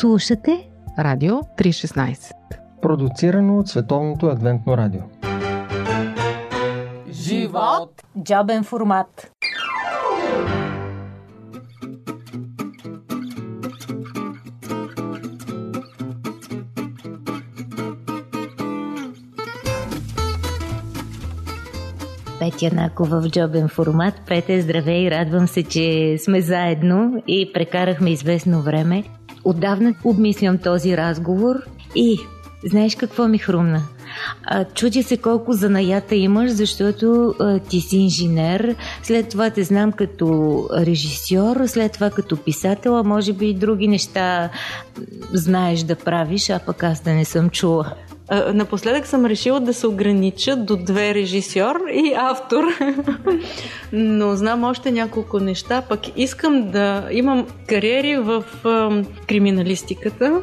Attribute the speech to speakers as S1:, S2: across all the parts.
S1: Слушате
S2: Радио 316
S3: Продуцирано от Световното адвентно радио.
S1: Живот. Джобен формат. Петя Накова в джобен формат. Пете, здравей, радвам се, че сме заедно и прекарахме известно време. Отдавна обмислям този разговор и знаеш какво ми хрумна? А, чудя се колко занаята имаш, защото а, ти си инженер, след това те знам като режисьор, след това като писател, а може би и други неща знаеш да правиш, а пък аз да не съм чула.
S4: Напоследък съм решила да се огранича до две режисьор и автор. Но знам още няколко неща. Пък искам да имам кариери в криминалистиката.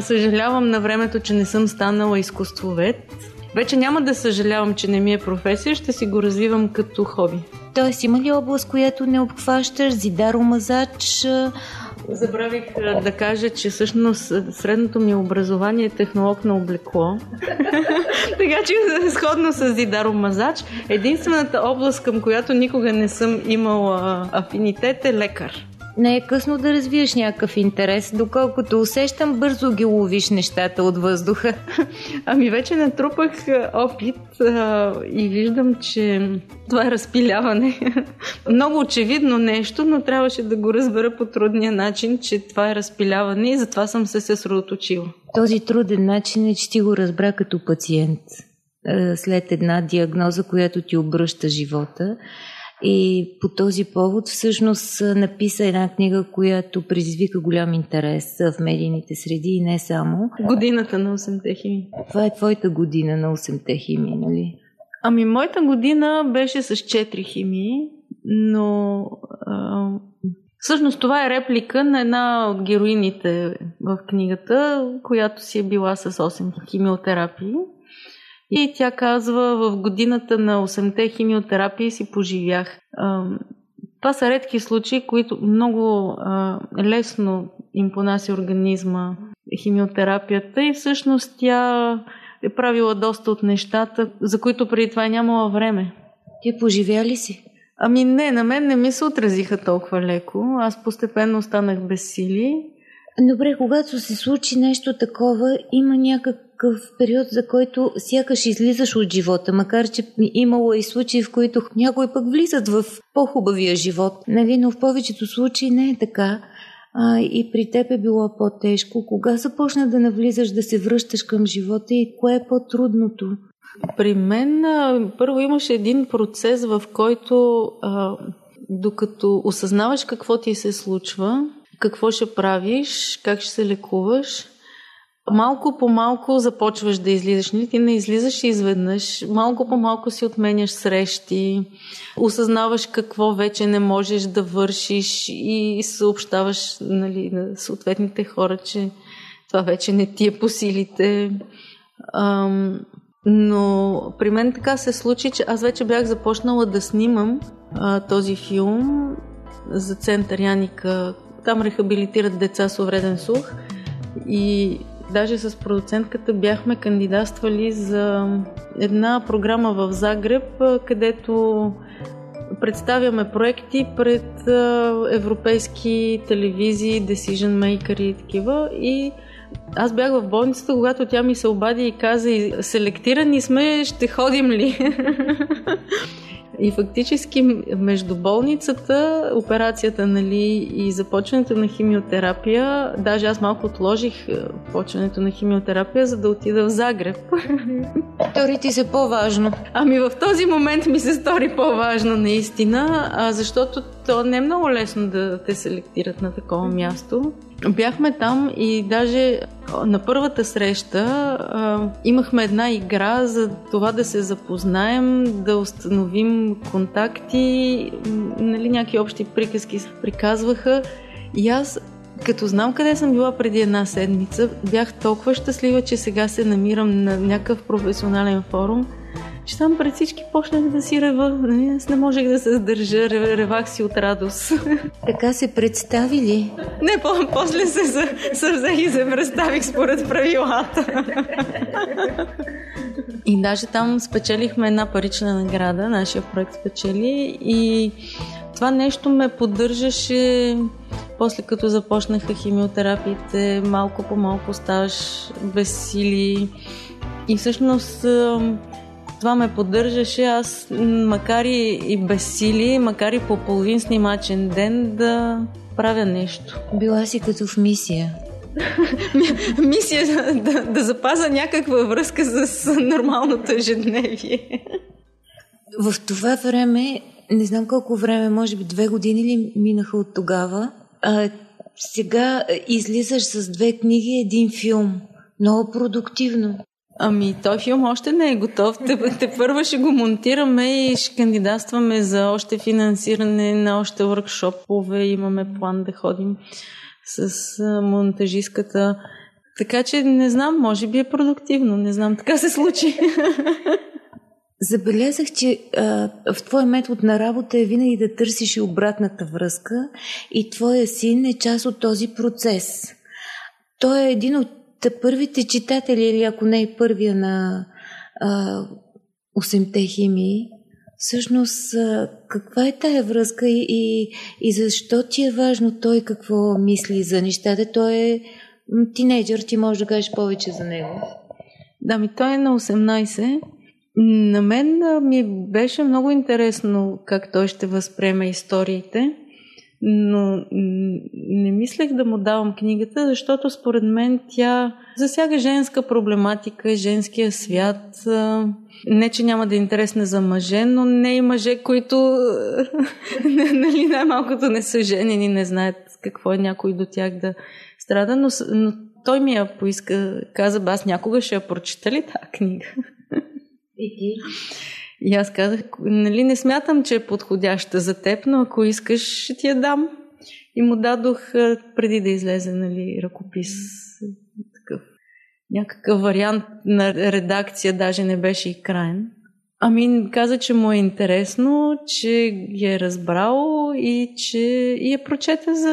S4: съжалявам на времето, че не съм станала изкуствовед. Вече няма да съжалявам, че не ми е професия, ще си го развивам като хоби.
S1: Тоест, има ли област, която не обхващаш? Зидаромазач,
S4: Забравих да кажа, че всъщност средното ми образование е технолог на облекло. така че сходно с Зидаро Мазач, единствената област, към която никога не съм имала афинитет е лекар
S1: не е късно да развиеш някакъв интерес. Доколкото усещам, бързо ги ловиш нещата от въздуха.
S4: Ами вече натрупах опит а, и виждам, че това е разпиляване. Много очевидно нещо, но трябваше да го разбера по трудния начин, че това е разпиляване и затова съм се съсредоточила.
S1: Този труден начин е, че ти го разбра като пациент след една диагноза, която ти обръща живота. И по този повод всъщност написа една книга, която предизвика голям интерес в медийните среди и не само.
S4: Годината на 8-те химии.
S1: Това е твоята година на 8-те химии, нали?
S4: Ами, моята година беше с 4 химии, но а, всъщност това е реплика на една от героините в книгата, която си е била с 8 химиотерапии. И тя казва, в годината на 8-те химиотерапии си поживях. Това са редки случаи, които много лесно им понася организма химиотерапията и всъщност тя е правила доста от нещата, за които преди това е нямала време.
S1: Ти поживя ли си?
S4: Ами не, на мен не ми се отразиха толкова леко. Аз постепенно останах без сили.
S1: Добре, когато се случи нещо такова, има някак такъв период, за който сякаш излизаш от живота, макар че имало и случаи, в които някои пък влизат в по-хубавия живот. Нали? Но в повечето случаи не е така. А, и при теб е било по-тежко. Кога започна да навлизаш, да се връщаш към живота и кое е по-трудното?
S4: При мен първо имаше един процес, в който а, докато осъзнаваш какво ти се случва, какво ще правиш, как ще се лекуваш, малко по малко започваш да излизаш. Нали? Ти не излизаш изведнъж. Малко по малко си отменяш срещи, осъзнаваш какво вече не можеш да вършиш и съобщаваш нали, на съответните хора, че това вече не ти е по силите. Ам, но при мен така се случи, че аз вече бях започнала да снимам а, този филм за център Яника. Там рехабилитират деца с увреден слух. И Даже с продуцентката бяхме кандидатствали за една програма в Загреб, където представяме проекти пред европейски телевизии, decision maker и такива. И аз бях в болницата, когато тя ми се обади и каза, селектирани сме, ще ходим ли? И фактически между болницата, операцията нали, и започването на химиотерапия, даже аз малко отложих е, почването на химиотерапия, за да отида в Загреб.
S1: Тори ти се по-важно.
S4: Ами в този момент ми се стори по-важно наистина, защото то не е много лесно да те селектират на такова място. Бяхме там и даже на първата среща а, имахме една игра за това да се запознаем, да установим контакти, нали, някакви общи приказки се приказваха. И аз, като знам къде съм била преди една седмица, бях толкова щастлива, че сега се намирам на някакъв професионален форум, че там пред всички почнах да си рева. Нали? Аз не можех да се задържа, ревах си от радост.
S1: Така се представи ли?
S4: Не, по- после се съвзех и се представих според правилата. И даже там спечелихме една парична награда, нашия проект спечели и това нещо ме поддържаше после като започнаха химиотерапиите, малко по малко ставаш без сили и всъщност това ме поддържаше аз, макар и, и без сили, макар и по половин снимачен ден да правя нещо.
S1: Била си като в мисия.
S4: мисия да, да запаза някаква връзка с нормалното ежедневие.
S1: В това време, не знам колко време, може би две години ли минаха от тогава, а, сега излизаш с две книги един филм. Много продуктивно.
S4: Ами, той филм още не е готов. Те, те първо ще го монтираме и ще кандидатстваме за още финансиране на още въркшопове. Имаме план да ходим с монтажистката. Така че не знам, може би е продуктивно. Не знам, така се случи.
S1: Забелязах, че а, в твой метод на работа е винаги да търсиш и обратната връзка и твоя син е част от този процес. Той е един от първите читатели, или ако не е първия на а, 8-те химии. Всъщност, каква е тая връзка и, и, и защо ти е важно той какво мисли за нещата? Той е тинейджър, ти можеш да кажеш повече за него.
S4: Да, ми той е на 18 на мен ми беше много интересно как той ще възприеме историите, но не мислех да му давам книгата, защото според мен тя засяга женска проблематика, женския свят. Не, че няма да е интересна за мъже, но не и мъже, които нали, най-малкото не са женени, не знаят какво е някой до тях да страда, но, но той ми я поиска, каза, аз някога ще я прочита ли тази книга?
S1: И ти?
S4: И аз казах, нали, не смятам, че е подходяща за теб, но ако искаш, ще ти я дам. И му дадох преди да излезе нали, ръкопис. Такъв, някакъв вариант на редакция, даже не беше и крайен. Ами каза, че му е интересно, че я е разбрал и че и я прочете за,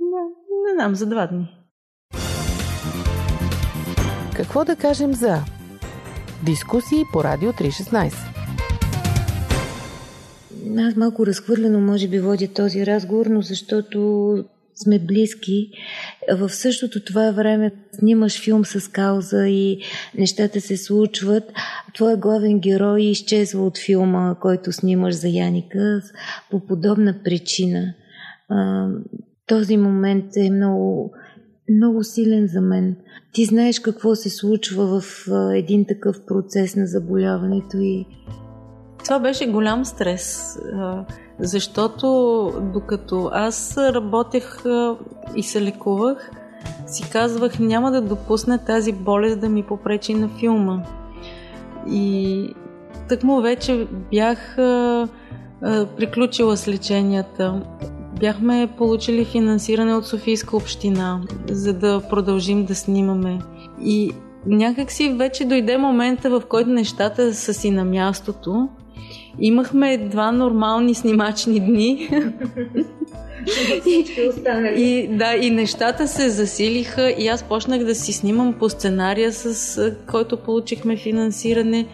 S4: не, не знам, за два дни.
S2: Какво да кажем за Дискусии по Радио 316.
S1: Аз малко разхвърлено може би водя този разговор, но защото сме близки. В същото това време снимаш филм с кауза и нещата се случват. Твой главен герой изчезва от филма, който снимаш за Яника по подобна причина. Този момент е много много силен за мен. Ти знаеш какво се случва в един такъв процес на заболяването и...
S4: Това беше голям стрес, защото докато аз работех и се лекувах, си казвах, няма да допусна тази болест да ми попречи на филма. И тъкмо вече бях приключила с леченията бяхме получили финансиране от Софийска община, за да продължим да снимаме. И някак си вече дойде момента, в който нещата са си на мястото. Имахме два нормални снимачни дни.
S1: и, и,
S4: да, и нещата се засилиха и аз почнах да си снимам по сценария, с който получихме финансиране.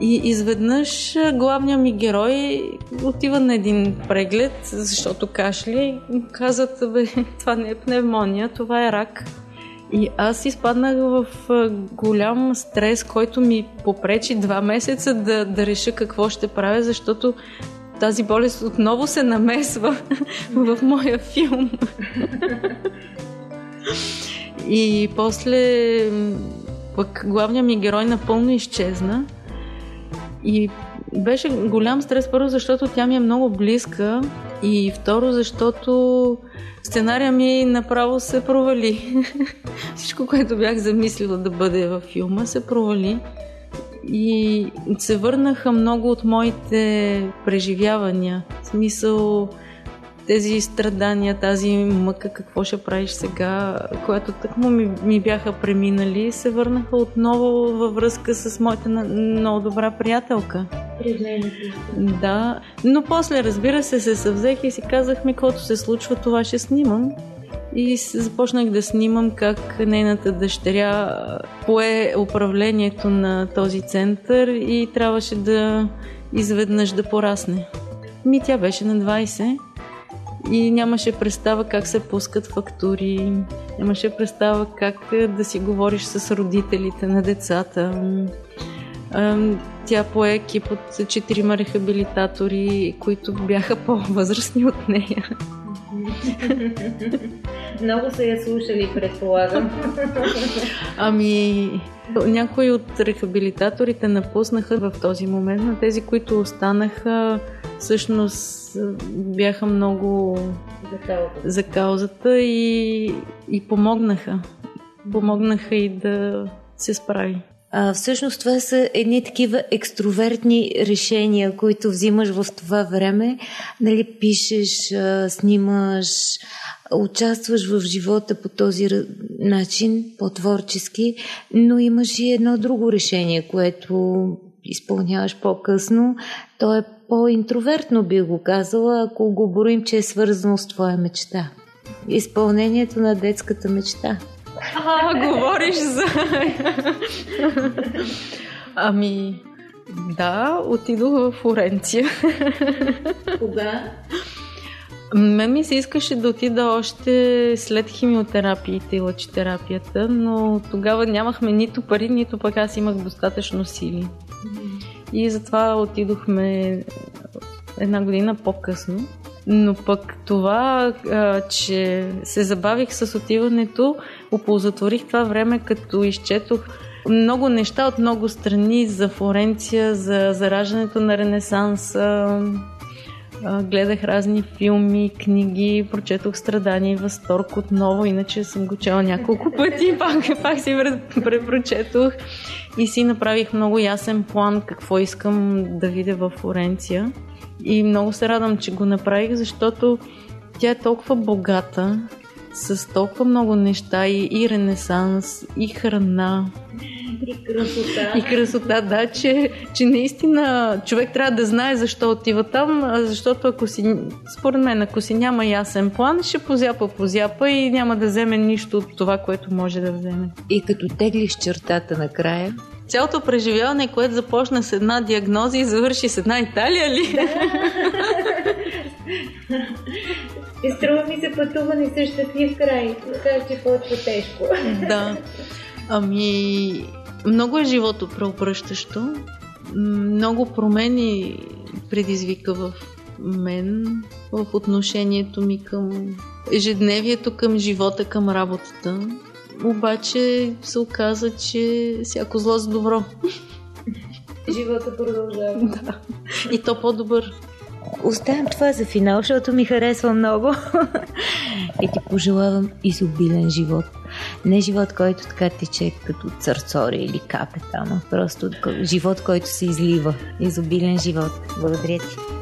S4: И изведнъж главният ми герой отива на един преглед, защото кашли. Казват, бе, това не е пневмония, това е рак. И аз изпаднах в голям стрес, който ми попречи два месеца да, да реша какво ще правя, защото тази болест отново се намесва в моя филм. И после пък главният ми герой напълно изчезна. И беше голям стрес, първо, защото тя ми е много близка и второ, защото сценария ми направо се провали. Всичко, което бях замислила да бъде във филма, се провали. И се върнаха много от моите преживявания. В смисъл, тези страдания, тази мъка, какво ще правиш сега, която так му ми, ми бяха преминали, се върнаха отново във връзка с моята много добра приятелка. Да, но после, разбира се, се съвзех и си казах ми, каквото се случва, това ще снимам. И започнах да снимам как нейната дъщеря пое управлението на този център и трябваше да изведнъж да порасне. Ми тя беше на 20 и нямаше представа как се пускат фактури, нямаше представа как да си говориш с родителите на децата. Тя пое екип от четирима рехабилитатори, които бяха по-възрастни от нея.
S1: Много са я слушали, предполагам.
S4: Ами, някои от рехабилитаторите напуснаха в този момент, но тези, които останаха, всъщност бяха много
S1: за каузата,
S4: за каузата и, и помогнаха. Помогнаха и да се справи.
S1: А, всъщност това са едни такива екстровертни решения, които взимаш в това време. Нали, пишеш, а, снимаш, участваш в живота по този начин, по-творчески, но имаш и едно друго решение, което изпълняваш по-късно. То е по-интровертно, би го казала, ако го броим, че е свързано с твоя мечта. Изпълнението на детската мечта.
S4: А, говориш за... ами, да, отидох в Флоренция.
S1: Кога?
S4: Мен ми се искаше да отида още след химиотерапиите и лъчетерапията, но тогава нямахме нито пари, нито пък аз имах достатъчно сили. И затова отидохме една година по-късно. Но пък това, че се забавих с отиването, оползотворих това време, като изчетох много неща от много страни за Флоренция, за зараждането на Ренесанса. Гледах разни филми, книги, прочетох Страдания и възторг отново, иначе съм го чела няколко пъти, пак, пак си препрочетох и си направих много ясен план какво искам да видя във Флоренция. И много се радвам, че го направих, защото тя е толкова богата, с толкова много неща и, и ренесанс, и храна.
S1: И красота.
S4: И красота, да, че, че наистина човек трябва да знае защо отива там, защото ако си, според мен, ако си няма ясен план, ще позяпа, позяпа и няма да вземе нищо от това, което може да вземе.
S1: И като теглиш чертата накрая,
S4: Цялото преживяване, което започна с една диагноза и завърши с една Италия ли?
S1: И струва ми се пътуване с щастлив край. Така че почва тежко.
S4: Да. Ами, много е живото преобръщащо. Много промени предизвика в мен, в отношението ми към ежедневието, към живота, към работата. Обаче се оказа, че всяко зло за добро.
S1: Живота продължава.
S4: Да. И то по-добър.
S1: Оставям това за финал, защото ми харесва много. И ти пожелавам изобилен живот. Не живот, който така тече като църцори или капе там, просто живот, който се излива. Изобилен живот. Благодаря ти.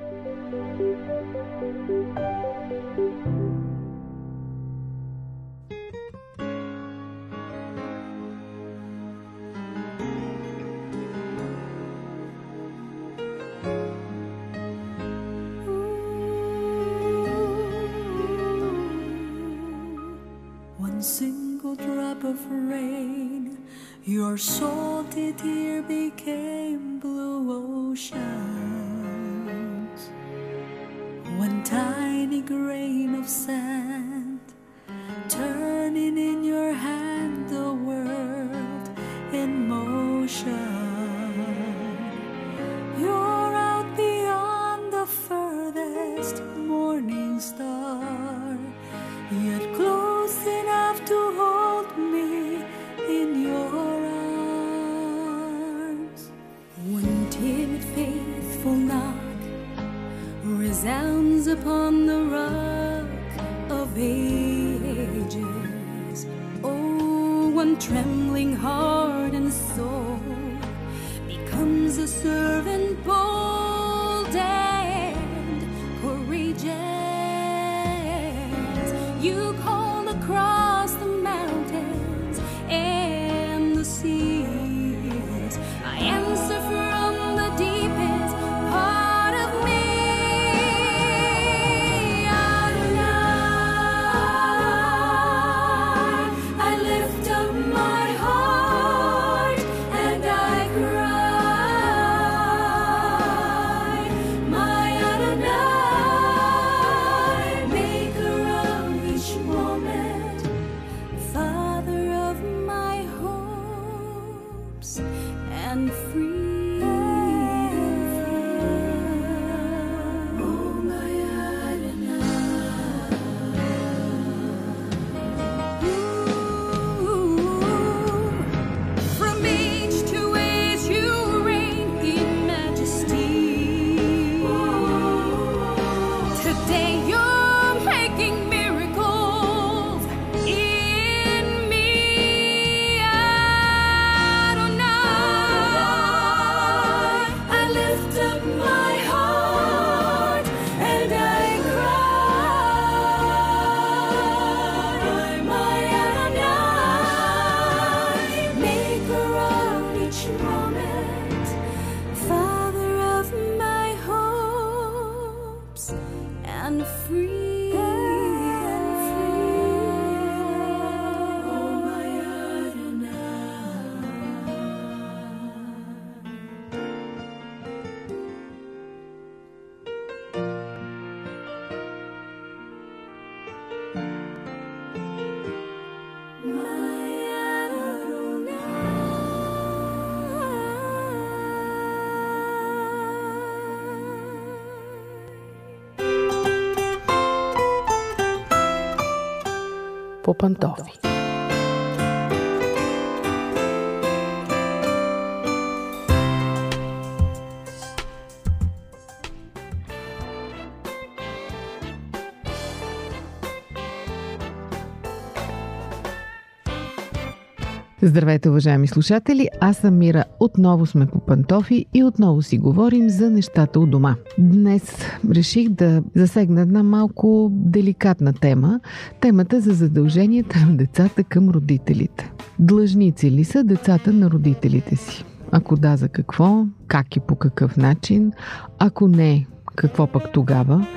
S2: По Здравейте, уважаеми слушатели! Аз съм Мира. Отново сме по пантофи и отново си говорим за нещата у дома. Днес реших да засегна една малко деликатна тема. Темата за задълженията на децата към родителите. Длъжници ли са децата на родителите си? Ако да, за какво? Как и по какъв начин? Ако не, какво пък тогава?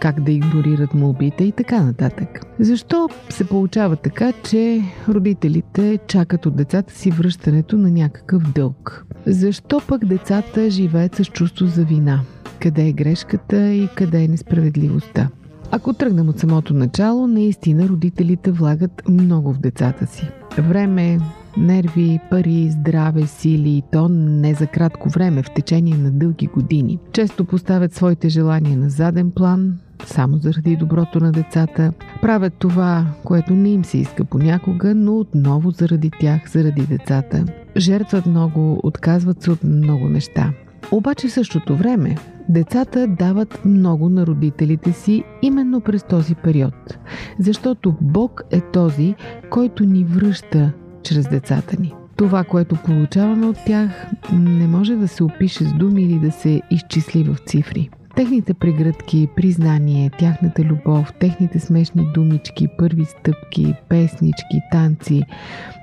S2: Как да игнорират молбите и така нататък. Защо се получава така, че родителите чакат от децата си връщането на някакъв дълг? Защо пък децата живеят с чувство за вина? Къде е грешката и къде е несправедливостта? Ако тръгнем от самото начало, наистина родителите влагат много в децата си. Време, нерви, пари, здраве, сили и то не за кратко време, в течение на дълги години. Често поставят своите желания на заден план, само заради доброто на децата. Правят това, което не им се иска понякога, но отново заради тях, заради децата. Жертват много, отказват се от много неща. Обаче в същото време децата дават много на родителите си именно през този период. Защото Бог е този, който ни връща чрез децата ни. Това, което получаваме от тях, не може да се опише с думи или да се изчисли в цифри. Техните прегръдки, признание, тяхната любов, техните смешни думички, първи стъпки, песнички, танци,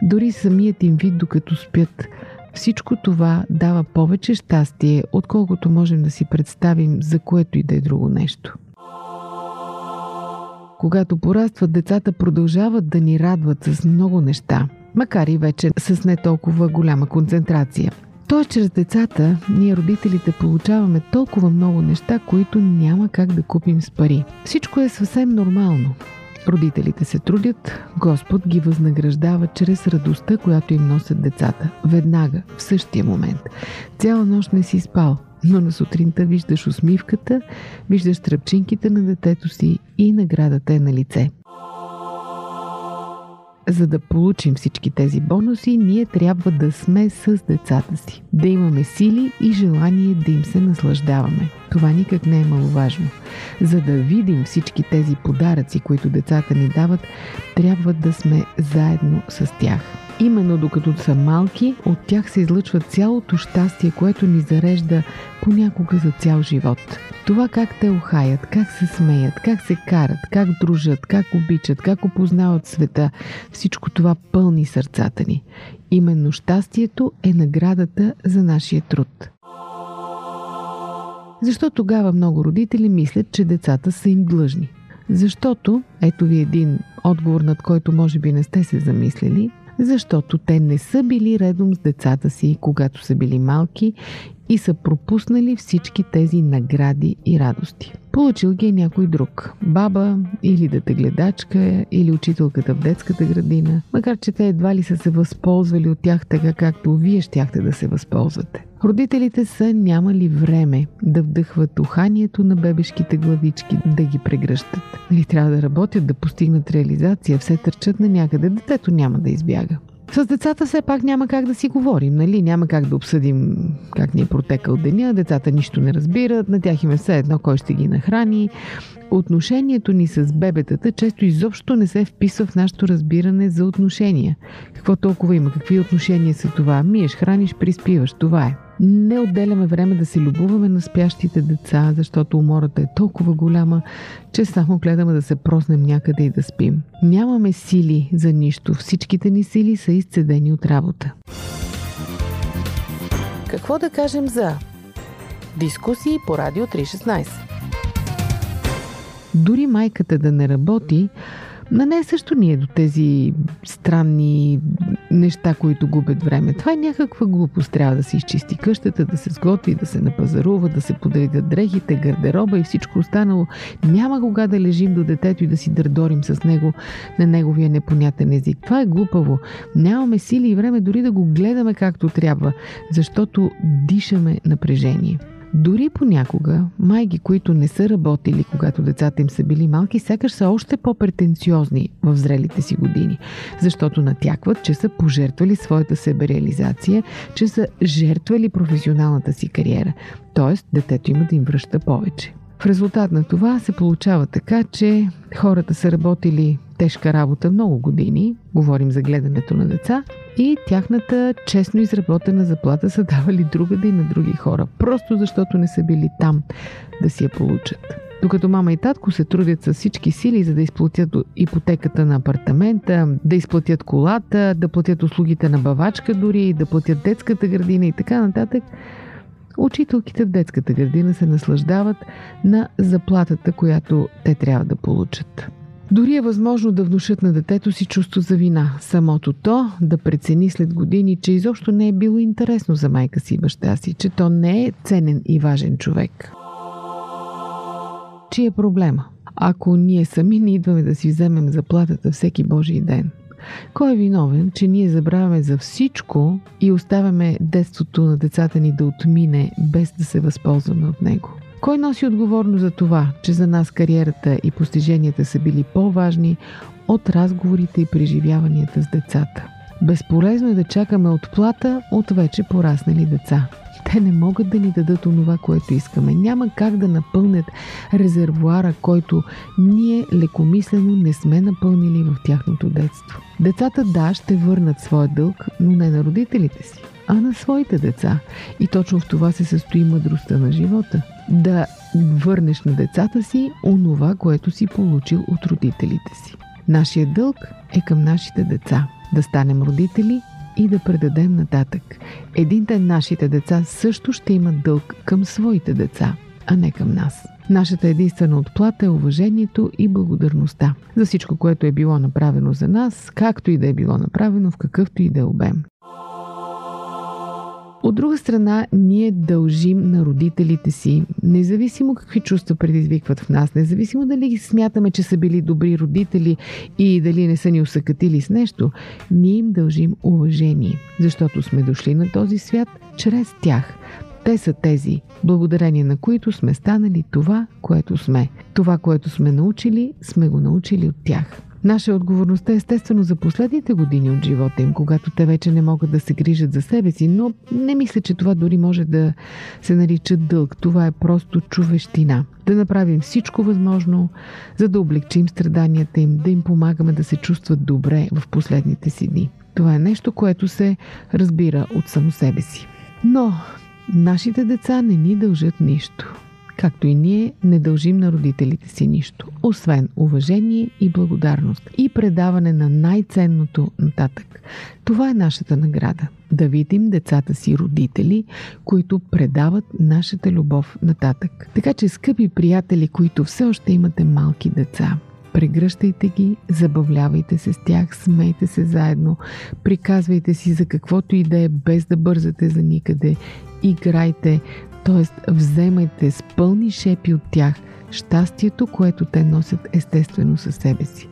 S2: дори самият им вид докато спят – всичко това дава повече щастие, отколкото можем да си представим за което и да е друго нещо. Когато порастват, децата продължават да ни радват с много неща, макар и вече с не толкова голяма концентрация. Той чрез децата, ние родителите получаваме толкова много неща, които няма как да купим с пари. Всичко е съвсем нормално. Родителите се трудят, Господ ги възнаграждава чрез радостта, която им носят децата. Веднага, в същия момент. Цяла нощ не си спал, но на сутринта виждаш усмивката, виждаш тръпчинките на детето си и наградата е на лице. За да получим всички тези бонуси, ние трябва да сме с децата си. Да имаме сили и желание да им се наслаждаваме. Това никак не е маловажно. За да видим всички тези подаръци, които децата ни дават, трябва да сме заедно с тях. Именно докато са малки, от тях се излъчва цялото щастие, което ни зарежда понякога за цял живот. Това как те ухаят, как се смеят, как се карат, как дружат, как обичат, как опознават света, всичко това пълни сърцата ни. Именно щастието е наградата за нашия труд. Защо тогава много родители мислят, че децата са им длъжни? Защото, ето ви един отговор, над който може би не сте се замислили, защото те не са били редом с децата си, когато са били малки и са пропуснали всички тези награди и радости. Получил ги е някой друг. Баба или детегледачка или учителката в детската градина, макар че те едва ли са се възползвали от тях така както вие щяхте да се възползвате. Родителите са нямали време да вдъхват уханието на бебешките главички, да ги прегръщат. Нали трябва да работят, да постигнат реализация, все търчат на някъде, детето няма да избяга. С децата все пак няма как да си говорим, нали? Няма как да обсъдим как ни е протекал деня, децата нищо не разбират, на тях им е все едно кой ще ги нахрани. Отношението ни с бебетата често изобщо не се вписва в нашето разбиране за отношения. Какво толкова има? Какви отношения са това? Миеш, храниш, приспиваш. Това е. Не отделяме време да се любуваме на спящите деца, защото умората е толкова голяма, че само гледаме да се проснем някъде и да спим. Нямаме сили за нищо. Всичките ни сили са изцедени от работа. Какво да кажем за дискусии по Радио 316? Дори майката да не работи, на нея също ни е до тези странни неща, които губят време. Това е някаква глупост. Трябва да се изчисти къщата, да се сготви, да се напазарува, да се подредят дрехите, гардероба и всичко останало. Няма кога да лежим до детето и да си дърдорим с него на неговия непонятен език. Това е глупаво. Нямаме сили и време дори да го гледаме както трябва, защото дишаме напрежение. Дори понякога майки, които не са работили, когато децата им са били малки, сякаш са още по-претенциозни в зрелите си години, защото натякват, че са пожертвали своята себереализация, че са жертвали професионалната си кариера, т.е. детето има да им връща повече. В резултат на това се получава така, че хората са работили тежка работа много години, говорим за гледането на деца, и тяхната честно изработена заплата са давали другаде и на други хора, просто защото не са били там да си я получат. Докато мама и татко се трудят с всички сили, за да изплатят ипотеката на апартамента, да изплатят колата, да платят услугите на бавачка дори, да платят детската градина и така нататък, учителките в детската градина се наслаждават на заплатата, която те трябва да получат. Дори е възможно да внушат на детето си чувство за вина. Самото то да прецени след години, че изобщо не е било интересно за майка си и баща си, че то не е ценен и важен човек. Чи е проблема? Ако ние сами не идваме да си вземем заплатата всеки Божий ден, кой е виновен, че ние забравяме за всичко и оставяме детството на децата ни да отмине без да се възползваме от него? Кой носи отговорност за това, че за нас кариерата и постиженията са били по-важни от разговорите и преживяванията с децата? Безполезно е да чакаме отплата от вече пораснали деца. Те не могат да ни дадат онова, което искаме. Няма как да напълнят резервуара, който ние лекомислено не сме напълнили в тяхното детство. Децата да, ще върнат своя дълг, но не на родителите си, а на своите деца. И точно в това се състои мъдростта на живота. Да върнеш на децата си онова, което си получил от родителите си. Нашия дълг е към нашите деца. Да станем родители и да предадем нататък. Един ден нашите деца също ще имат дълг към своите деца, а не към нас. Нашата единствена отплата е уважението и благодарността за всичко, което е било направено за нас, както и да е било направено в какъвто и да е обем. От друга страна, ние дължим на родителите си, независимо какви чувства предизвикват в нас, независимо дали ги смятаме, че са били добри родители и дали не са ни усъкатили с нещо, ние им дължим уважение, защото сме дошли на този свят чрез тях. Те са тези, благодарение на които сме станали това, което сме. Това, което сме научили, сме го научили от тях. Наша е отговорността естествено за последните години от живота им, когато те вече не могат да се грижат за себе си, но не мисля, че това дори може да се нарича дълг. Това е просто човещина. Да направим всичко възможно, за да облегчим страданията им, да им помагаме да се чувстват добре в последните си дни. Това е нещо, което се разбира от само себе си. Но нашите деца не ни дължат нищо както и ние не дължим на родителите си нищо, освен уважение и благодарност и предаване на най-ценното нататък. Това е нашата награда. Да видим децата си родители, които предават нашата любов нататък. Така че, скъпи приятели, които все още имате малки деца, прегръщайте ги, забавлявайте се с тях, смейте се заедно, приказвайте си за каквото и да е, без да бързате за никъде, играйте, т.е. вземайте с пълни шепи от тях щастието, което те носят естествено със себе си.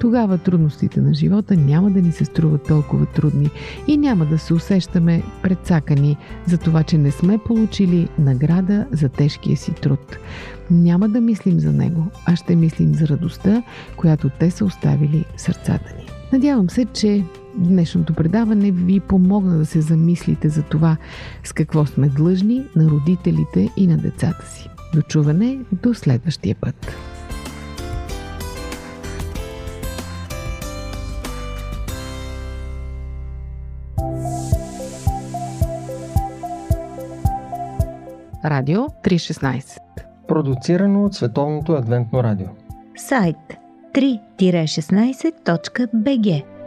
S2: Тогава трудностите на живота няма да ни се струват толкова трудни и няма да се усещаме предсакани за това, че не сме получили награда за тежкия си труд. Няма да мислим за него, а ще мислим за радостта, която те са оставили в сърцата ни. Надявам се, че днешното предаване ви помогна да се замислите за това с какво сме длъжни на родителите и на децата си. До чуване до следващия път. Радио 316
S3: Продуцирано от Световното адвентно радио.
S1: Сайт 3-16.bg